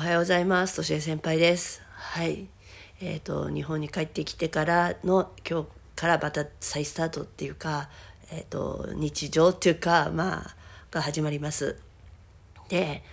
はようございます。としえ先輩です。はい。えっ、と、日本に帰ってきてからの、今日からまた再スタートっていうか、えっ、と、日常っていうか、まあ、が始まります。で、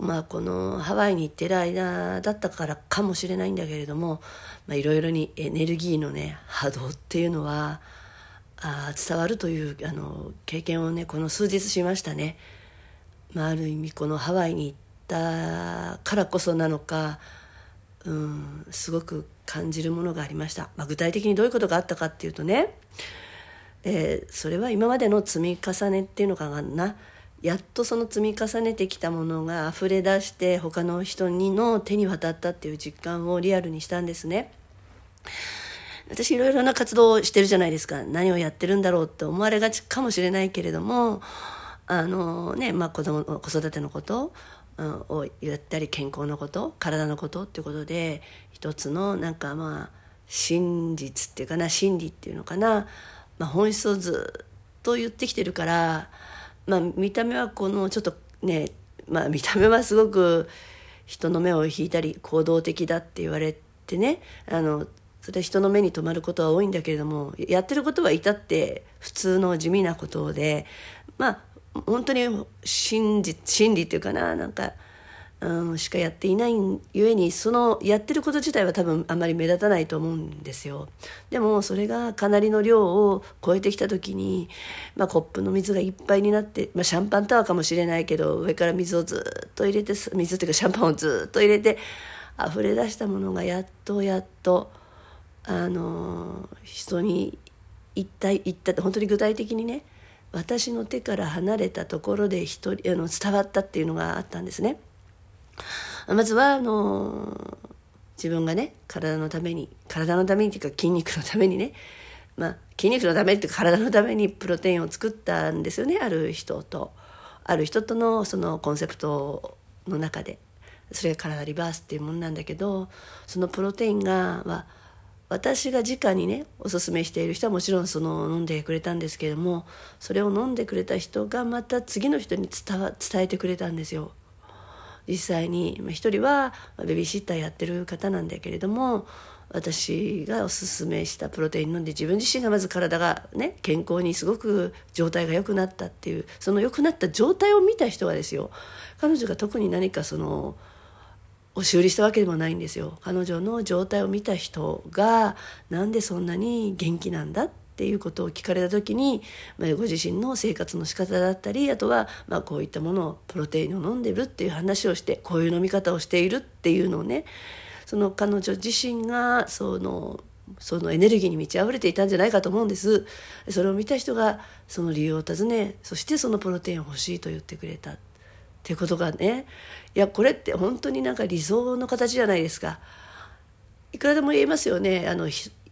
まあ、このハワイに行ってる間だったからかもしれないんだけれども、まあ、いろいろにエネルギーのね、波動っていうのは、あ伝わるというあの経験をねこの数日しましたね、まあ、ある意味このハワイに行ったからこそなのかうんすごく感じるものがありました、まあ、具体的にどういうことがあったかっていうとね、えーそれは今までの積み重ねっていうのかな。やっとその積み重ねてきたものが溢れ出して他の人にの手に渡ったっていう実感をリアルにしたんですね。私いろいろな活動をしてるじゃないですか。何をやってるんだろうって思われがちかもしれないけれどもあのねまあ子供子育てのことをやったり健康のこと体のことっていうことで一つのなんかまあ真実っていうかな真理っていうのかな、まあ、本質をずっと言ってきてるから、まあ、見た目はこのちょっとね、まあ、見た目はすごく人の目を引いたり行動的だって言われてねあのそれは人の目に留まることは多いんだけれどもやってることは至って普通の地味なことでまあ本当に真実真理っていうかななんか、うん、しかやっていないゆえにそのやってること自体は多分あんまり目立たないと思うんですよ。でもそれがかなりの量を超えてきた時に、まあ、コップの水がいっぱいになって、まあ、シャンパンタワーかもしれないけど上から水をずっと入れて水っていうかシャンパンをずっと入れて溢れ出したものがやっとやっとあの人に一体一体本当に具体的にね私の手から離れたところで一人あの伝わったっていうのがあったんですね。まずはあの自分がね体のために体のためにっていうか筋肉のためにね、まあ、筋肉のためっていうか体のためにプロテインを作ったんですよねある人と。ある人とのそのコンセプトの中で。それが体リバースっていうものなんだけどそのプロテインが、まあ、私が直にねおすすめしている人はもちろんその飲んでくれたんですけれどもそれを飲んでくれた人がまた次の人に伝伝えてくれたんですよ。実際に一人はベビーシッターやってる方なんだけれども私がおすすめしたプロテイン飲んで自分自身がまず体がね健康にすごく状態が良くなったっていうその良くなった状態を見た人はですよ彼女が特に何かその押し売りしたわけでもないんですよ。彼女の状態を見た人がなんでそんなに元気なんだっていうことを聞かれた時に、まあ、ご自身の生活の仕方だったりあとは、ま、こういったものをプロテインを飲んでるっていう話をしてこういう飲み方をしているっていうのをねその彼女自身がそのそのエネルギーに満ち溢れていたんじゃないかと思うんです。それを見た人がその理由を尋ねそしてそのプロテインを欲しいと言ってくれた。っていうことがね。いやこれって本当になんか理想の形じゃないですか。いくらでも言えますよね。あの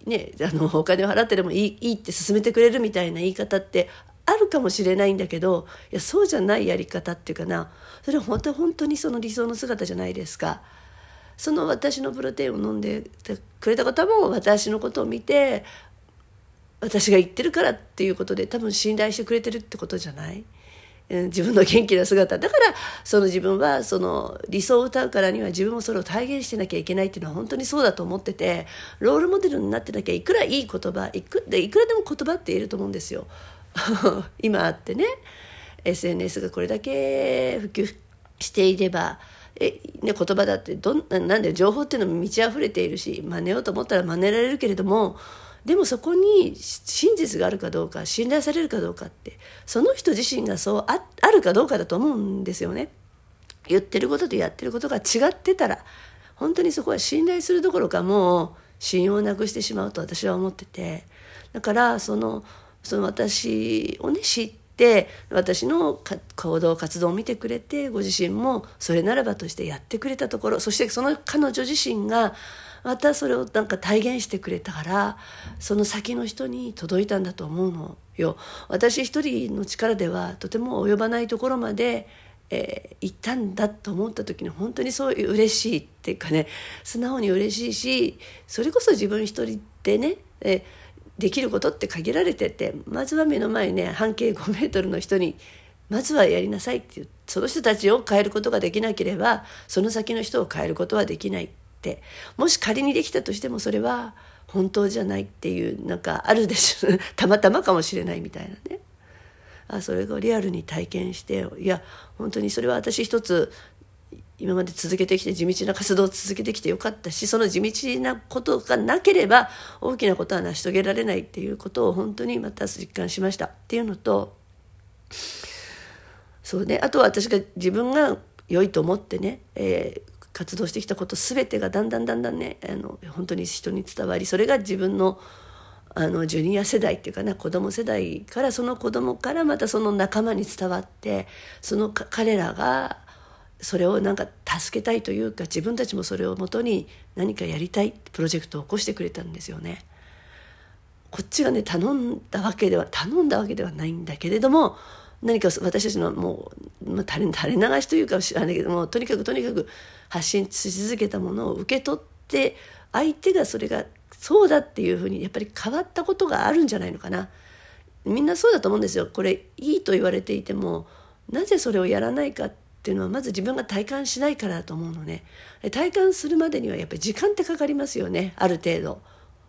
ねあのお金を払ってでもいいいいって勧めてくれるみたいな言い方ってあるかもしれないんだけどいやそうじゃないやり方っていうかな。それは本当本当にその理想の姿じゃないですか。その私のプロテインを飲んでくれた方も私のことを見て私が言ってるからっていうことで多分信頼してくれてるってことじゃない？自分の元気な姿。だからその自分はその理想を歌うからには自分もそれを体現してなきゃいけないっていうのは本当にそうだと思っててロールモデルになってなきゃいくらいい言葉いくでいくらでも言葉って言えると思うんですよ。今あってね SNS がこれだけ普及していればえ、ね、言葉だってどんなんで情報っていうのも満ち溢れているし真似ようと思ったら真似られるけれどもでもそこに真実があるかどうか信頼されるかどうかってその人自身がそうああるかどうかだと思うんですよね。言ってることとやってることが違ってたら本当にそこは信頼するどころかもう信用をなくしてしまうと私は思っててだからそのその私をね知って私の行動活動を見てくれてご自身もそれならばとしてやってくれたところそしてその彼女自身がまたそれをなんか体現してくれたからその先の人に届いたんだと思うのよ。私一人の力ではとても及ばないところまで、えー、行ったんだと思った時に本当にそういう嬉しいっていうかね素直に嬉しいしそれこそ自分一人でね、えー、できることって限られててまずは目の前ね半径5メートルの人にまずはやりなさいっていうその人たちを変えることができなければその先の人を変えることはできない。って。もし仮にできたとしてもそれは本当じゃないっていうなんかあるでしょ。たまたまかもしれないみたいなね。あそれがリアルに体験していや本当にそれは私一つ今まで続けてきて地道な活動を続けてきてよかったしその地道なことがなければ大きなことは成し遂げられないっていうことを本当にまた実感しました。っていうのとそうね。あとは私が自分が良いと思ってね、えー、活動してきたこと全てがだんだんだんだんねあの本当に人に伝わりそれが自分のあのジュニア世代っていうかな子供世代からその子供からまたその仲間に伝わってその彼らがそれをなんか助けたいというか自分たちもそれをもとに何かやりたいプロジェクトを起こしてくれたんですよね。こっちがね頼んだわけでは頼んだわけではないんだけれども何か私たちのもう、まあ、垂れ垂れ流しというか知らないけどもとにかくとにかく発信し続けたものを受け取って相手がそれがそうだっていうふうにやっぱり変わったことがあるんじゃないのかな。みんなそうだと思うんですよ。これいいと言われていてもなぜそれをやらないかっていうのはまず自分が体感しないからだと思うのね。体感するまでにはやっぱり時間ってかかりますよね。ある程度。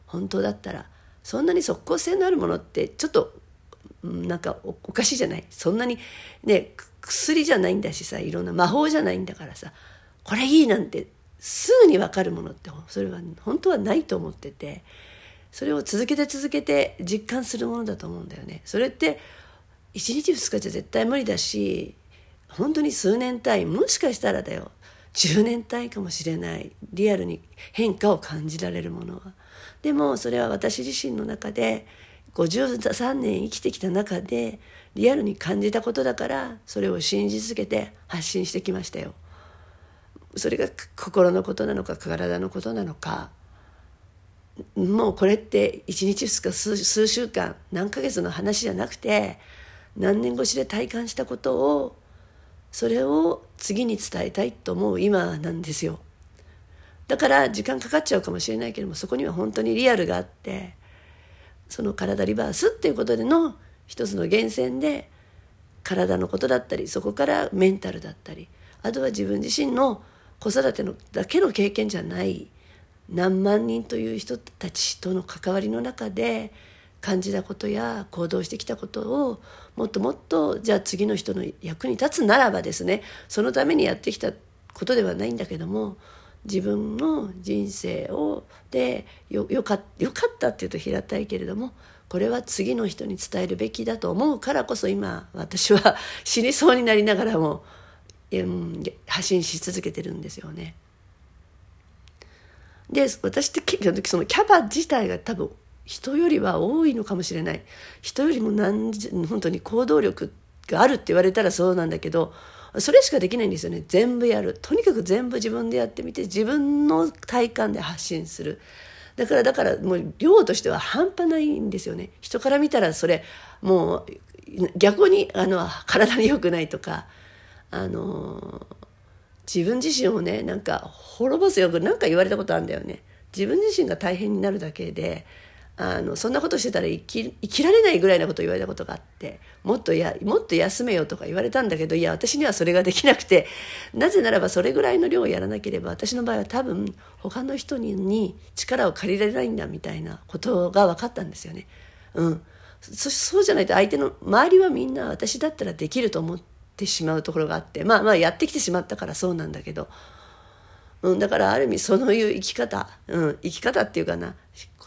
本当だったら。そんなに即効性のあるものってちょっとなんかおかしいじゃない？そんなにね薬じゃないんだしさいろんな魔法じゃないんだからさこれいいなんてすぐに分かるものってそれは本当はないと思っててそれを続けて続けて実感するものだと思うんだよね。それって1日2日じゃ絶対無理だし本当に数年単位もしかしたらだよ10年単位かもしれないリアルに変化を感じられるものは。でもそれは私自身の中で53年生きてきた中でリアルに感じたことだからそれを信じ続けて発信してきましたよ。それが心のことなのか体のことなのかもうこれって1日2日数週間何ヶ月の話じゃなくて何年越しで体感したことをそれを次に伝えたいと思う今なんですよ。だから時間かかっちゃうかもしれないけどもそこには本当にリアルがあってその体リバースっていうことでの一つの源泉で体のことだったりそこからメンタルだったりあとは自分自身の子育てのだけの経験じゃない何万人という人たちとの関わりの中で感じたことや行動してきたことをもっともっとじゃあ次の人の役に立つならばですねそのためにやってきたことではないんだけども自分の人生をでよかよかったっていうと平たいけれどもこれは次の人に伝えるべきだと思うからこそ今私は死にそうになりながらも、うん、発信し続けてるんですよね。で私ってそのキャパ自体が多分人よりは多いのかもしれない人よりも何本当に行動力があるって言われたらそうなんだけどそれしかできないんですよね。全部やる。とにかく全部自分でやってみて自分の体感で発信する。だからだからもう量としては半端ないんですよね。人から見たらそれもう逆にあの体に良くないとかあの自分自身をねなんか滅ぼすよくなんか言われたことあるんだよね。自分自身が大変になるだけであのそんなことしてたら生き生きられないぐらいなことを言われたことがあってもっとやもっと休めよとか言われたんだけどいや私にはそれができなくて なぜならばそれぐらいの量をやらなければ私の場合は多分他の人に力を借りられないんだみたいなことが分かったんですよね。うん、そそうじゃないと相手の周りはみんな私だったらできると思ってしまうところがあってまあまあやってきてしまったからそうなんだけど。うん、だからある意味そういう生き方、うん、生き方っていうかな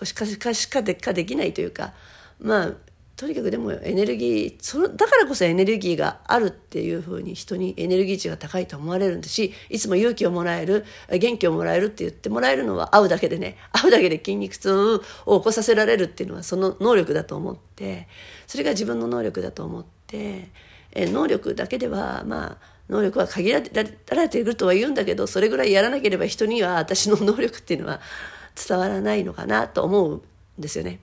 しかしかしかでかできないというかまあとにかくでもエネルギーそのだからこそエネルギーがあるっていうふうに人にエネルギー値が高いと思われるんですしいつも勇気をもらえる元気をもらえるって言ってもらえるのは会うだけでね会うだけで筋肉痛を起こさせられるっていうのはその能力だと思ってそれが自分の能力だと思ってえ能力だけではまあ能力は限られているとは言うんだけどそれぐらいやらなければ人には私の能力っていうのは伝わらないのかなと思うんですよね。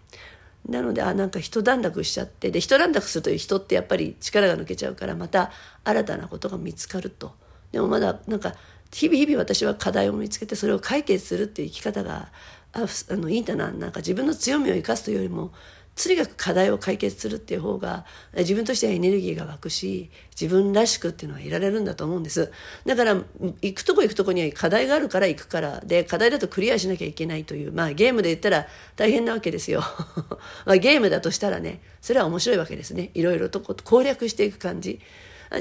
なのであなんか一段落しちゃってで一段落するという人ってやっぱり力が抜けちゃうからまた新たなことが見つかるとでもまだなんか日々日々私は課題を見つけてそれを解決するっていう生き方がああのいいんだななんか自分の強みを生かすというよりもとにかく課題を解決するっていう方が自分としてはエネルギーが湧くし自分らしくっていうのはいられるんだと思うんです。だから行くとこ行くとこには課題があるから行くからで課題だとクリアしなきゃいけないというまあゲームで言ったら大変なわけですよ。まあゲームだとしたらねそれは面白いわけですね。いろいろと攻略していく感じ。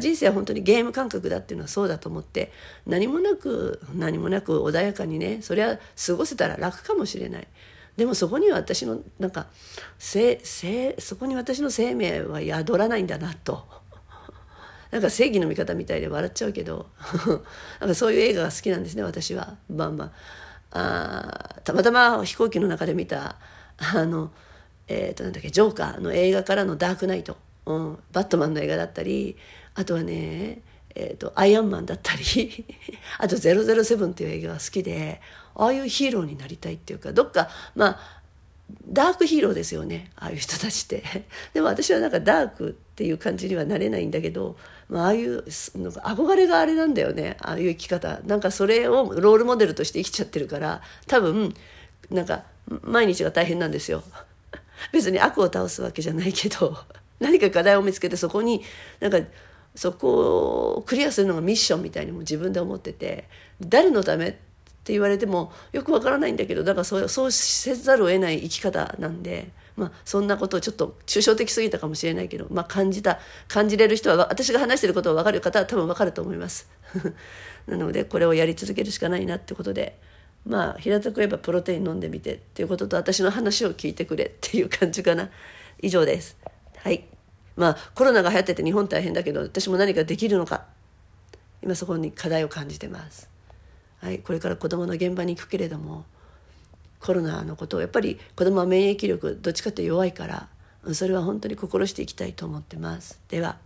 人生は本当にゲーム感覚だっていうのはそうだと思って何もなく何もなく穏やかにねそれは過ごせたら楽かもしれない。でもそこには私のなんかせせそこに私の生命は宿らないんだなと。なんか正義の味方みたいで笑っちゃうけど。なんかそういう映画が好きなんですね私は。まあまあ。あたまたま飛行機の中で見たあのえっ、ー、となんだっけジョーカーの映画からの「ダークナイト」うん、バットマンの映画だったりあとはねえーと、アイアンマンだったり。あと「007」っていう映画が好きで。ああいうヒーローになりたいっていうかどっかまあダークヒーローですよね。ああいう人たちって。でも私はなんかダークっていう感じにはなれないんだけど、まあ、ああいうなんか憧れがあれなんだよね。ああいう生き方。なんかそれをロールモデルとして生きちゃってるから多分なんか毎日が大変なんですよ。別に悪を倒すわけじゃないけど 何か課題を見つけてそこになんかそこをクリアするのがミッションみたいにも自分で思ってて誰のためって言われてもよくわからないんだけどだからそうそうせざるを得ない生き方なんで、まあ、そんなことをちょっと抽象的すぎたかもしれないけど、まあ、感じた感じれる人は私が話してることを分かる方は多分分かると思います。なのでこれをやり続けるしかないなってことでまあ平たく言えばプロテイン飲んでみてっていうことと私の話を聞いてくれっていう感じかな。以上です。はい。まあコロナが流行ってて日本大変だけど私も何かできるのか今そこに課題を感じてます。はい、これから子どもの現場に行くけれどもコロナのことをやっぱり子どもは免疫力どっちかって弱いからそれは本当に心していきたいと思ってます。では